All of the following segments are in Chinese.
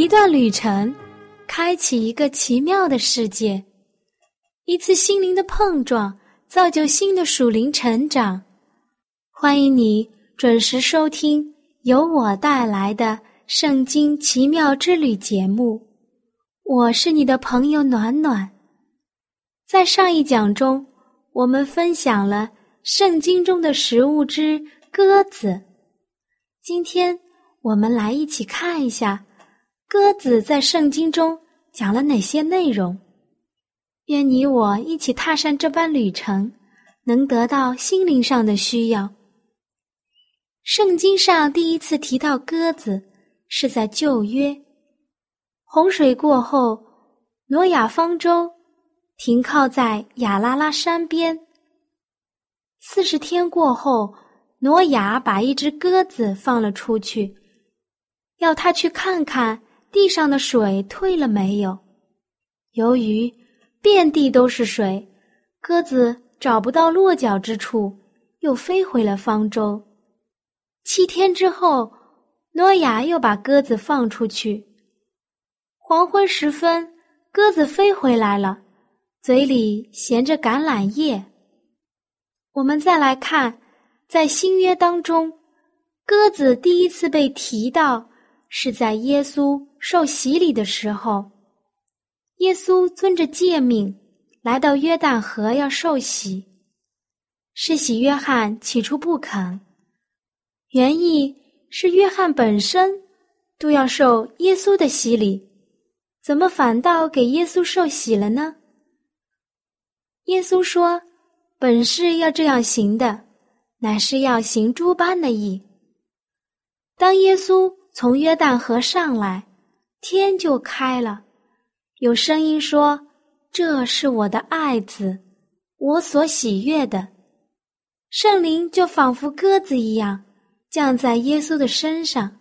一段旅程，开启一个奇妙的世界；一次心灵的碰撞，造就新的属灵成长。欢迎你准时收听由我带来的《圣经奇妙之旅》节目。我是你的朋友暖暖。在上一讲中，我们分享了圣经中的食物之鸽子。今天，我们来一起看一下。鸽子在圣经中讲了哪些内容？愿你我一起踏上这般旅程，能得到心灵上的需要。圣经上第一次提到鸽子，是在旧约。洪水过后，挪亚方舟停靠在亚拉拉山边。四十天过后，挪亚把一只鸽子放了出去，要他去看看。地上的水退了没有？由于遍地都是水，鸽子找不到落脚之处，又飞回了方舟。七天之后，诺亚又把鸽子放出去。黄昏时分，鸽子飞回来了，嘴里衔着橄榄叶。我们再来看，在新约当中，鸽子第一次被提到。是在耶稣受洗礼的时候，耶稣遵着诫命来到约旦河要受洗，是洗约翰起初不肯，原意是约翰本身都要受耶稣的洗礼，怎么反倒给耶稣受洗了呢？耶稣说：“本是要这样行的，乃是要行诸般的义。”当耶稣。从约旦河上来，天就开了，有声音说：“这是我的爱子，我所喜悦的。”圣灵就仿佛鸽子一样，降在耶稣的身上。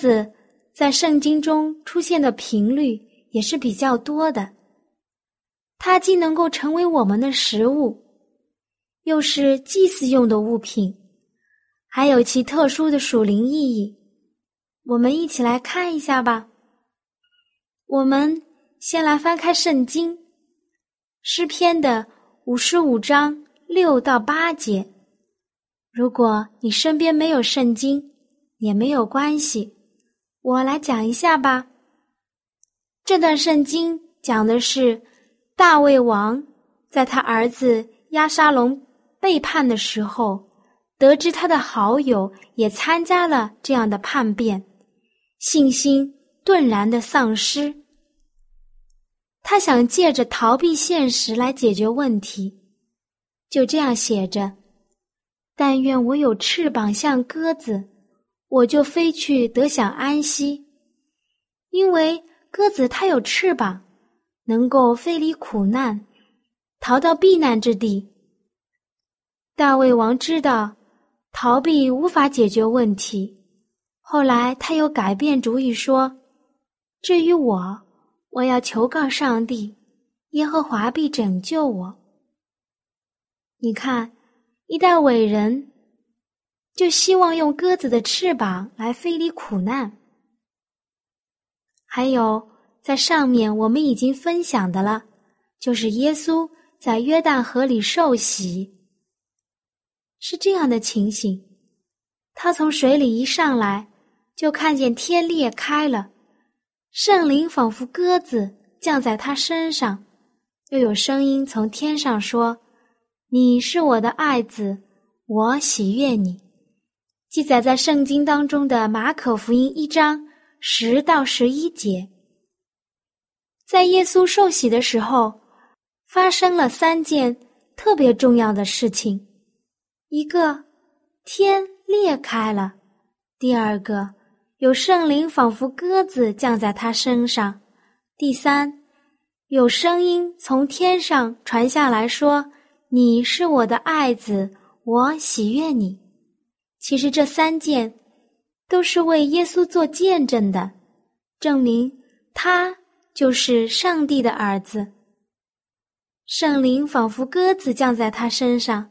子在圣经中出现的频率也是比较多的。它既能够成为我们的食物，又是祭祀用的物品，还有其特殊的属灵意义。我们一起来看一下吧。我们先来翻开圣经诗篇的五十五章六到八节。如果你身边没有圣经，也没有关系，我来讲一下吧。这段圣经讲的是大卫王在他儿子押沙龙背叛的时候，得知他的好友也参加了这样的叛变，信心顿然的丧失。他想借着逃避现实来解决问题，就这样写着。但愿我有翅膀像鸽子，我就飞去得享安息。因为鸽子它有翅膀，能够飞离苦难，逃到避难之地。大卫王知道逃避无法解决问题，后来他又改变主意说：“至于我，我要求告上帝，耶和华必拯救我。”你看。一代伟人就希望用鸽子的翅膀来飞离苦难。还有，在上面我们已经分享的了，就是耶稣在约旦河里受洗，是这样的情形：他从水里一上来，就看见天裂开了，圣灵仿佛鸽子降在他身上，又有声音从天上说。你是我的爱子，我喜悦你。记载在圣经当中的马可福音一章十到十一节，在耶稣受洗的时候，发生了三件特别重要的事情：一个，天裂开了；第二个，有圣灵仿佛鸽子降在他身上；第三，有声音从天上传下来说。你是我的爱子，我喜悦你。其实这三件都是为耶稣做见证的，证明他就是上帝的儿子。圣灵仿佛鸽子降在他身上，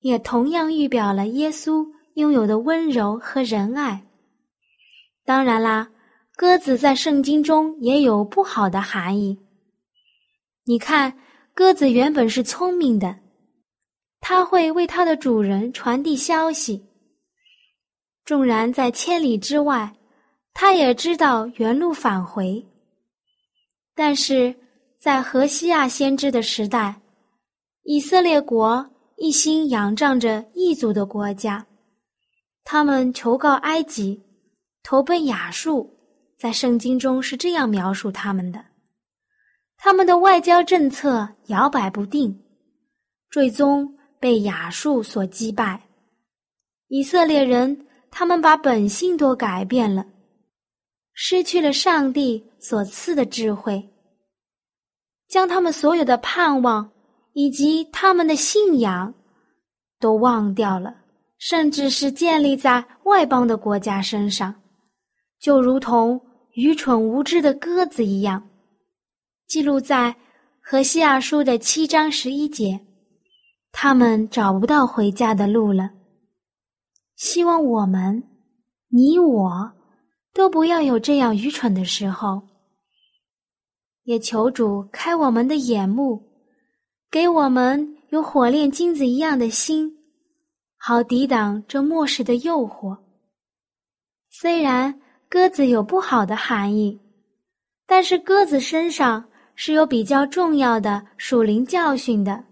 也同样预表了耶稣拥有的温柔和仁爱。当然啦，鸽子在圣经中也有不好的含义。你看，鸽子原本是聪明的。它会为它的主人传递消息。纵然在千里之外，他也知道原路返回。但是在何西亚先知的时代，以色列国一心仰仗着异族的国家，他们求告埃及，投奔亚述。在圣经中是这样描述他们的：他们的外交政策摇摆不定，最终。被亚述所击败，以色列人他们把本性都改变了，失去了上帝所赐的智慧，将他们所有的盼望以及他们的信仰都忘掉了，甚至是建立在外邦的国家身上，就如同愚蠢无知的鸽子一样，记录在何西亚书的七章十一节。他们找不到回家的路了。希望我们，你我，都不要有这样愚蠢的时候。也求主开我们的眼目，给我们有火炼金子一样的心，好抵挡这末世的诱惑。虽然鸽子有不好的含义，但是鸽子身上是有比较重要的属灵教训的。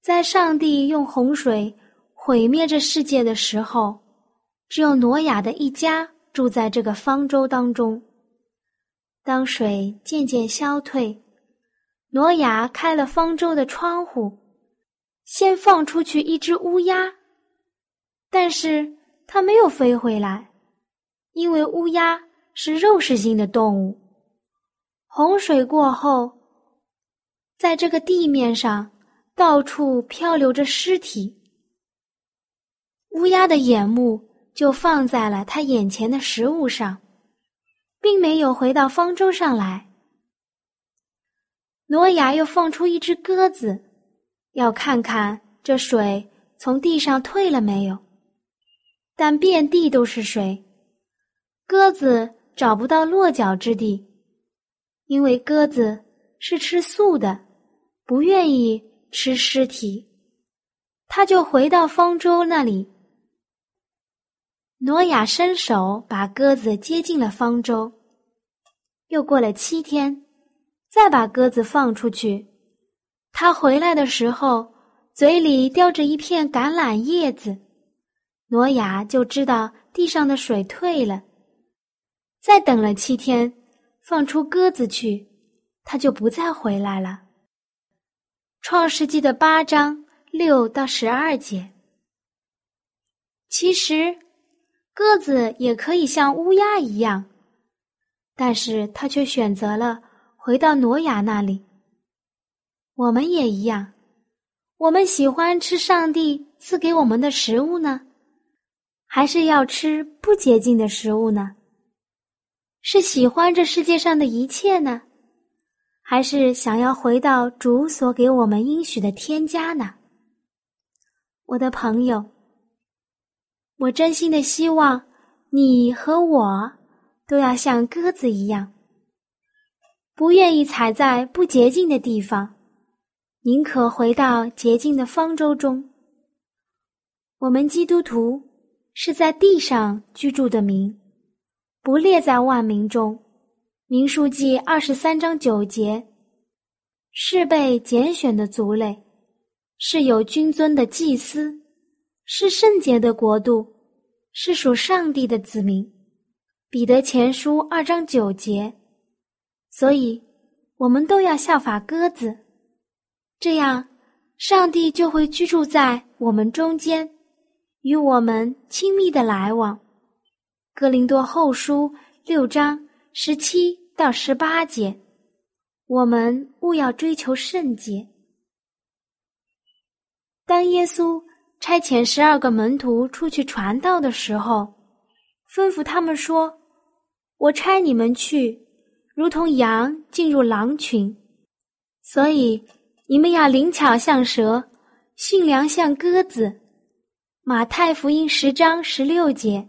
在上帝用洪水毁灭这世界的时候，只有挪亚的一家住在这个方舟当中。当水渐渐消退，挪亚开了方舟的窗户，先放出去一只乌鸦，但是它没有飞回来，因为乌鸦是肉食性的动物。洪水过后，在这个地面上。到处漂流着尸体，乌鸦的眼目就放在了他眼前的食物上，并没有回到方舟上来。挪亚又放出一只鸽子，要看看这水从地上退了没有，但遍地都是水，鸽子找不到落脚之地，因为鸽子是吃素的，不愿意吃尸体，他就回到方舟那里。挪亚伸手把鸽子接进了方舟。又过了七天，再把鸽子放出去。他回来的时候，嘴里叼着一片橄榄叶子。挪亚就知道地上的水退了。再等了七天，放出鸽子去，他就不再回来了。创世纪的八章六到十二节。其实。鸽子也可以像乌鸦一样，但是他却选择了回到挪亚那里。我们也一样，我们喜欢吃上帝赐给我们的食物呢，还是要吃不洁净的食物呢？是喜欢这世界上的一切呢，还是想要回到主所给我们应许的天家呢？我的朋友。我真心的希望，你和我都要像鸽子一样，不愿意踩在不洁净的地方，宁可回到洁净的方舟中。我们基督徒是在地上居住的民，不列在万民中。民数记二十三章九节，是被拣选的族类，是有君尊的祭司。是圣洁的国度，是属上帝的子民。彼得前书二章九节，所以我们都要效法鸽子，这样上帝就会居住在我们中间，与我们亲密的来往。哥林多后书六章十七到十八节，我们务要追求圣洁。当耶稣。差遣十二个门徒出去传道的时候，吩咐他们说：“我差你们去，如同羊进入狼群，所以你们要灵巧像蛇，驯良像鸽子。”马太福音十章十六节。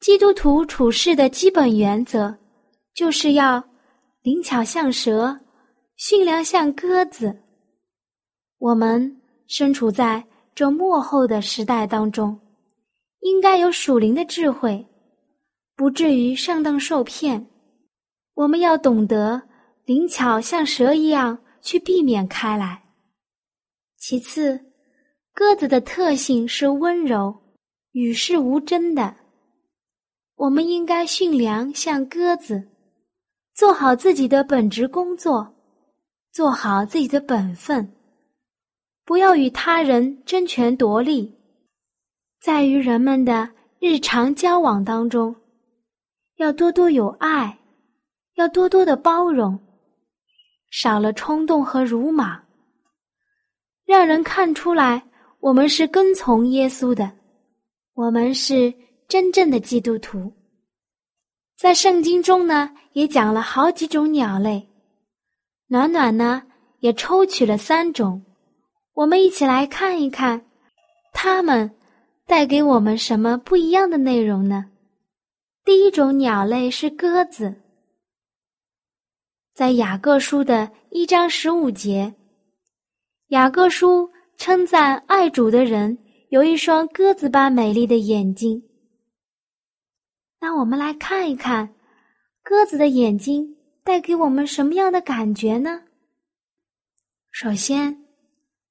基督徒处事的基本原则，就是要灵巧像蛇，驯良像鸽子。我们。身处在这幕后的时代当中，应该有属灵的智慧，不至于上当受骗。我们要懂得灵巧，像蛇一样去避免开来。其次，鸽子的特性是温柔、与世无争的。我们应该驯良，像鸽子，做好自己的本职工作，做好自己的本分。不要与他人争权夺利，在与人们的日常交往当中，要多多有爱，要多多的包容，少了冲动和鲁莽，让人看出来我们是跟从耶稣的，我们是真正的基督徒。在圣经中呢，也讲了好几种鸟类，暖暖呢也抽取了三种。我们一起来看一看，它们带给我们什么不一样的内容呢？第一种鸟类是鸽子，在雅各书的一章十五节，雅各书称赞爱主的人有一双鸽子般美丽的眼睛。那我们来看一看，鸽子的眼睛带给我们什么样的感觉呢？首先。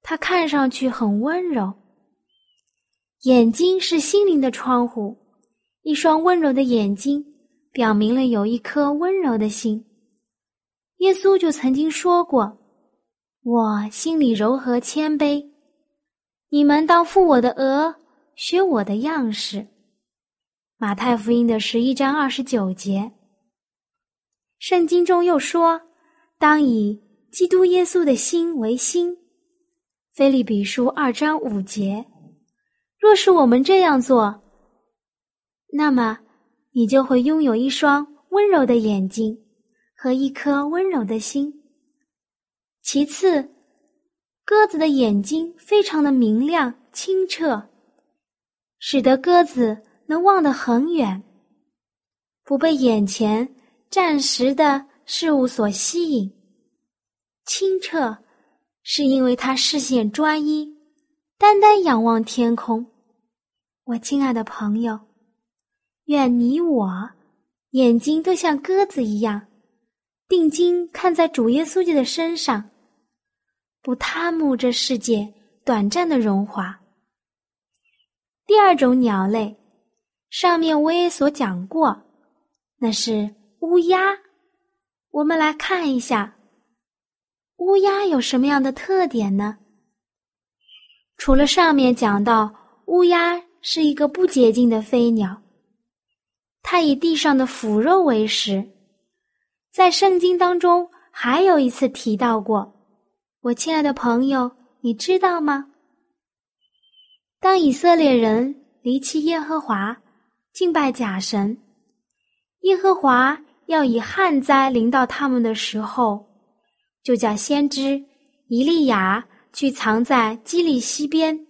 它看上去很温柔，眼睛是心灵的窗户，一双温柔的眼睛表明了有一颗温柔的心。耶稣就曾经说过：“我心里柔和谦卑，你们当负我的额，学我的样式。”马太福音的十一章二十九节。圣经中又说：“当以基督耶稣的心为心。”菲利比书二章五节，若是我们这样做，那么你就会拥有一双温柔的眼睛和一颗温柔的心。其次，鸽子的眼睛非常的明亮清澈，使得鸽子能望得很远，不被眼前暂时的事物所吸引。清澈，是因为它视线专一，单单仰望天空。我亲爱的朋友，愿你我眼睛都像鸽子一样，定睛看在主耶稣基的身上，不贪慕这世界短暂的荣华。第二种鸟类，上面我也所讲过，那是乌鸦。我们来看一下，乌鸦有什么样的特点呢？除了上面讲到乌鸦。是一个不洁净的飞鸟，它以地上的腐肉为食。在圣经当中还有一次提到过，我亲爱的朋友，你知道吗？当以色列人离弃耶和华，敬拜假神，耶和华要以旱灾临到他们的时候，就叫先知以利亚去藏在基利西边，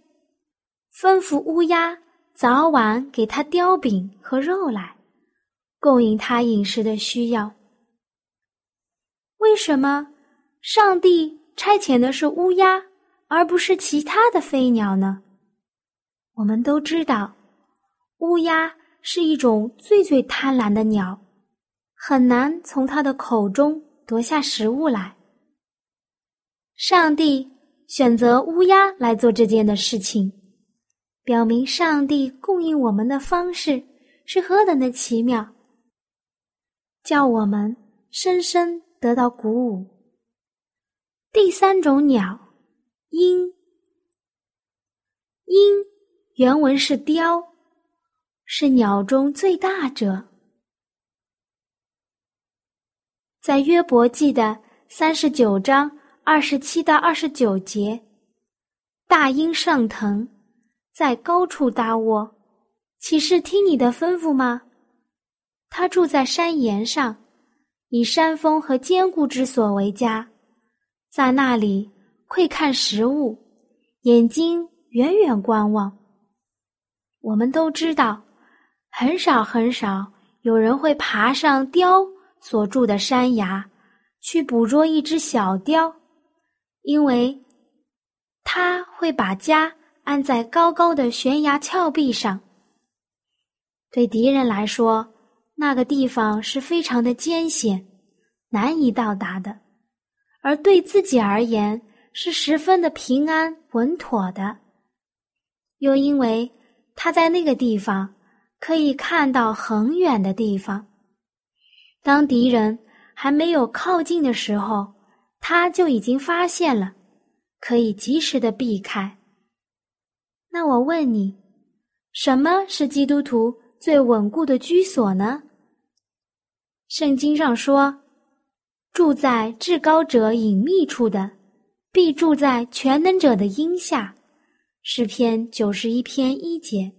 吩咐乌鸦。早晚给他雕饼和肉来，供应他饮食的需要。为什么上帝差遣的是乌鸦，而不是其他的飞鸟呢？我们都知道，乌鸦是一种最最贪婪的鸟，很难从它的口中夺下食物来。上帝选择乌鸦来做这件的事情。表明上帝供应我们的方式是何等的奇妙，叫我们深深得到鼓舞。第三种鸟，鹰。鹰原文是雕，是鸟中最大者。在约伯记的三十九章二十七到二十九节，大鹰上腾。在高处搭窝，岂是听你的吩咐吗？他住在山岩上，以山峰和坚固之所为家，在那里窥看食物，眼睛远远观望。我们都知道，很少很少有人会爬上雕所住的山崖，去捕捉一只小雕，因为他会把家。安在高高的悬崖峭壁上，对敌人来说，那个地方是非常的艰险，难以到达的；而对自己而言，是十分的平安稳妥的。又因为他在那个地方可以看到很远的地方，当敌人还没有靠近的时候，他就已经发现了，可以及时的避开。那我问你，什么是基督徒最稳固的居所呢？圣经上说：“住在至高者隐秘处的，必住在全能者的荫下。”诗篇九十一篇一节。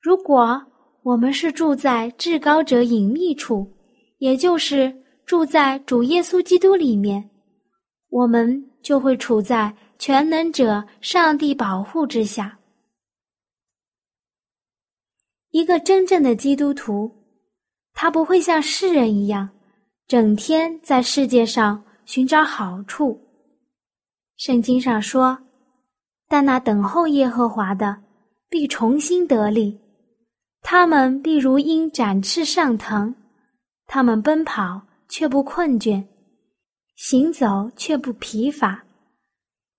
如果我们是住在至高者隐秘处，也就是住在主耶稣基督里面，我们就会处在。全能者上帝保护之下，一个真正的基督徒，他不会像世人一样，整天在世界上寻找好处。圣经上说：“但那等候耶和华的，必重新得力；他们必如鹰展翅上腾，他们奔跑却不困倦，行走却不疲乏。”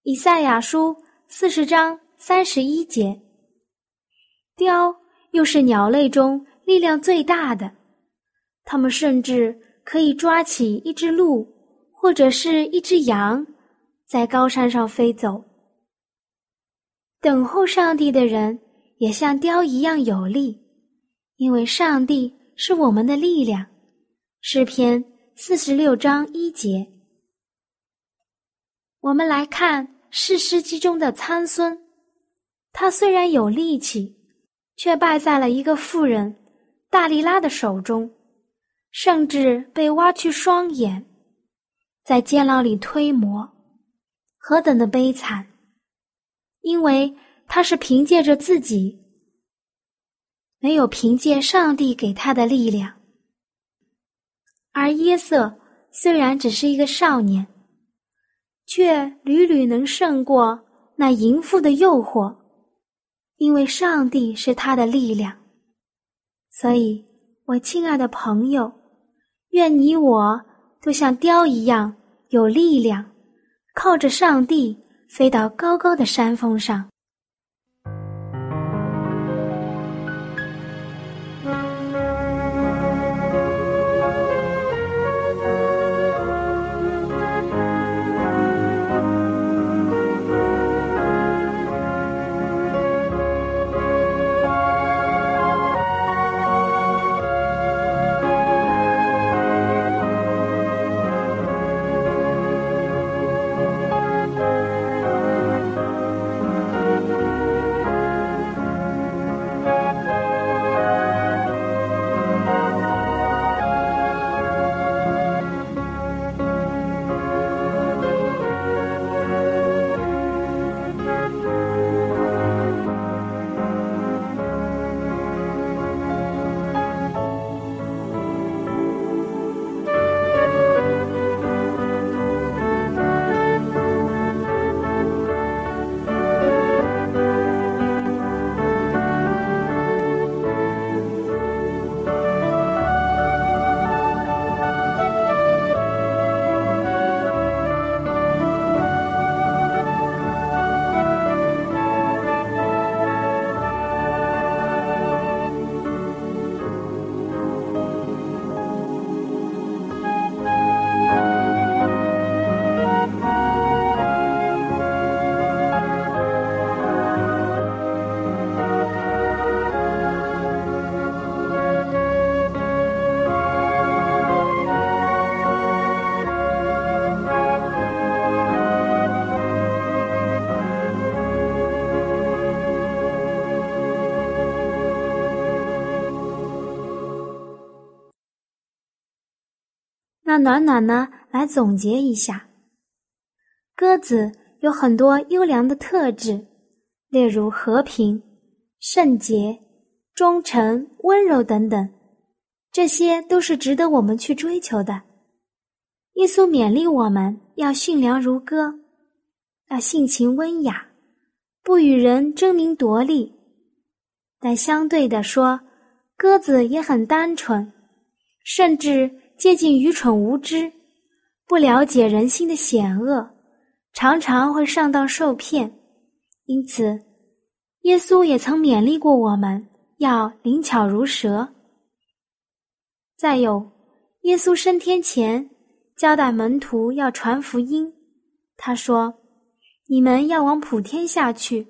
以赛亚书四十章三十一节，雕又是鸟类中力量最大的，它们甚至可以抓起一只鹿或者是一只羊，在高山上飞走。等候上帝的人也像雕一样有力，因为上帝是我们的力量。诗篇四十六章一节。我们来看《士师记》中的参孙，他虽然有力气，却败在了一个妇人大力拉的手中，甚至被挖去双眼，在监牢里推磨，何等的悲惨！因为他是凭借着自己，没有凭借上帝给他的力量。而耶瑟虽然只是一个少年，却屡屡能胜过那淫妇的诱惑。因为上帝是他的力量，所以，我亲爱的朋友，愿你我都像雕一样有力量，靠着上帝飞到高高的山峰上。暖暖呢？来总结一下，鸽子有很多优良的特质，例如和平、圣洁、忠诚、温柔等等，这些都是值得我们去追求的。耶稣勉励我们要驯良如鸽，要性情温雅，不与人争名夺利。但相对的说，鸽子也很单纯，甚至。接近愚蠢无知，不了解人心的险恶，常常会上当受骗。因此，耶稣也曾勉励过我们要灵巧如蛇。再有，耶稣升天前交代门徒要传福音，他说：“你们要往普天下去，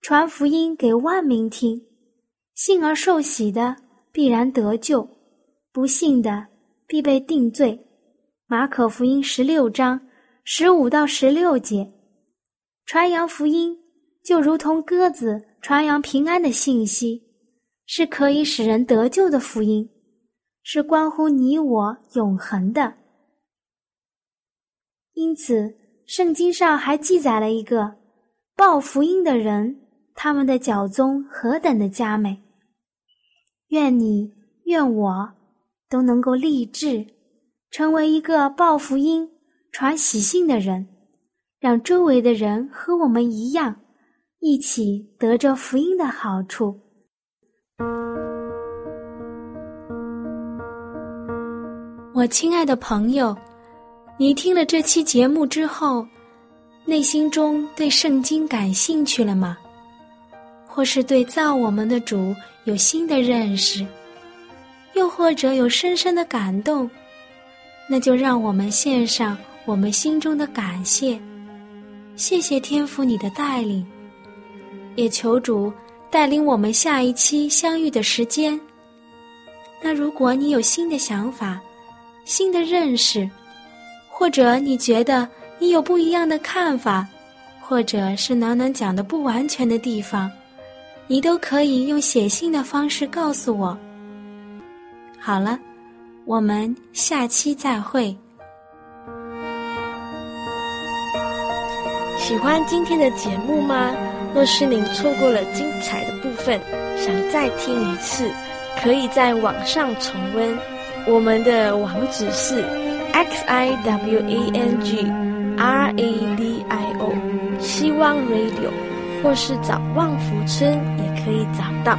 传福音给万民听。信而受洗的必然得救，不信的。”必被定罪。马可福音十六章十五到十六节，传扬福音就如同鸽子传扬平安的信息，是可以使人得救的福音，是关乎你我永恒的。因此，圣经上还记载了一个报福音的人，他们的脚踪何等的佳美。愿你，愿我。都能够立志，成为一个报福音、传喜信的人，让周围的人和我们一样，一起得着福音的好处。我亲爱的朋友，你听了这期节目之后，内心中对圣经感兴趣了吗？或是对造我们的主有新的认识？又或者有深深的感动，那就让我们献上我们心中的感谢，谢谢天父你的带领，也求主带领我们下一期相遇的时间。那如果你有新的想法、新的认识，或者你觉得你有不一样的看法，或者是暖暖讲的不完全的地方，你都可以用写信的方式告诉我。好了，我们下期再会。喜欢今天的节目吗？若是您错过了精彩的部分，想再听一次，可以在网上重温。我们的网址是 x i w a n g r a d i o，希望 radio，或是找旺福村也可以找到。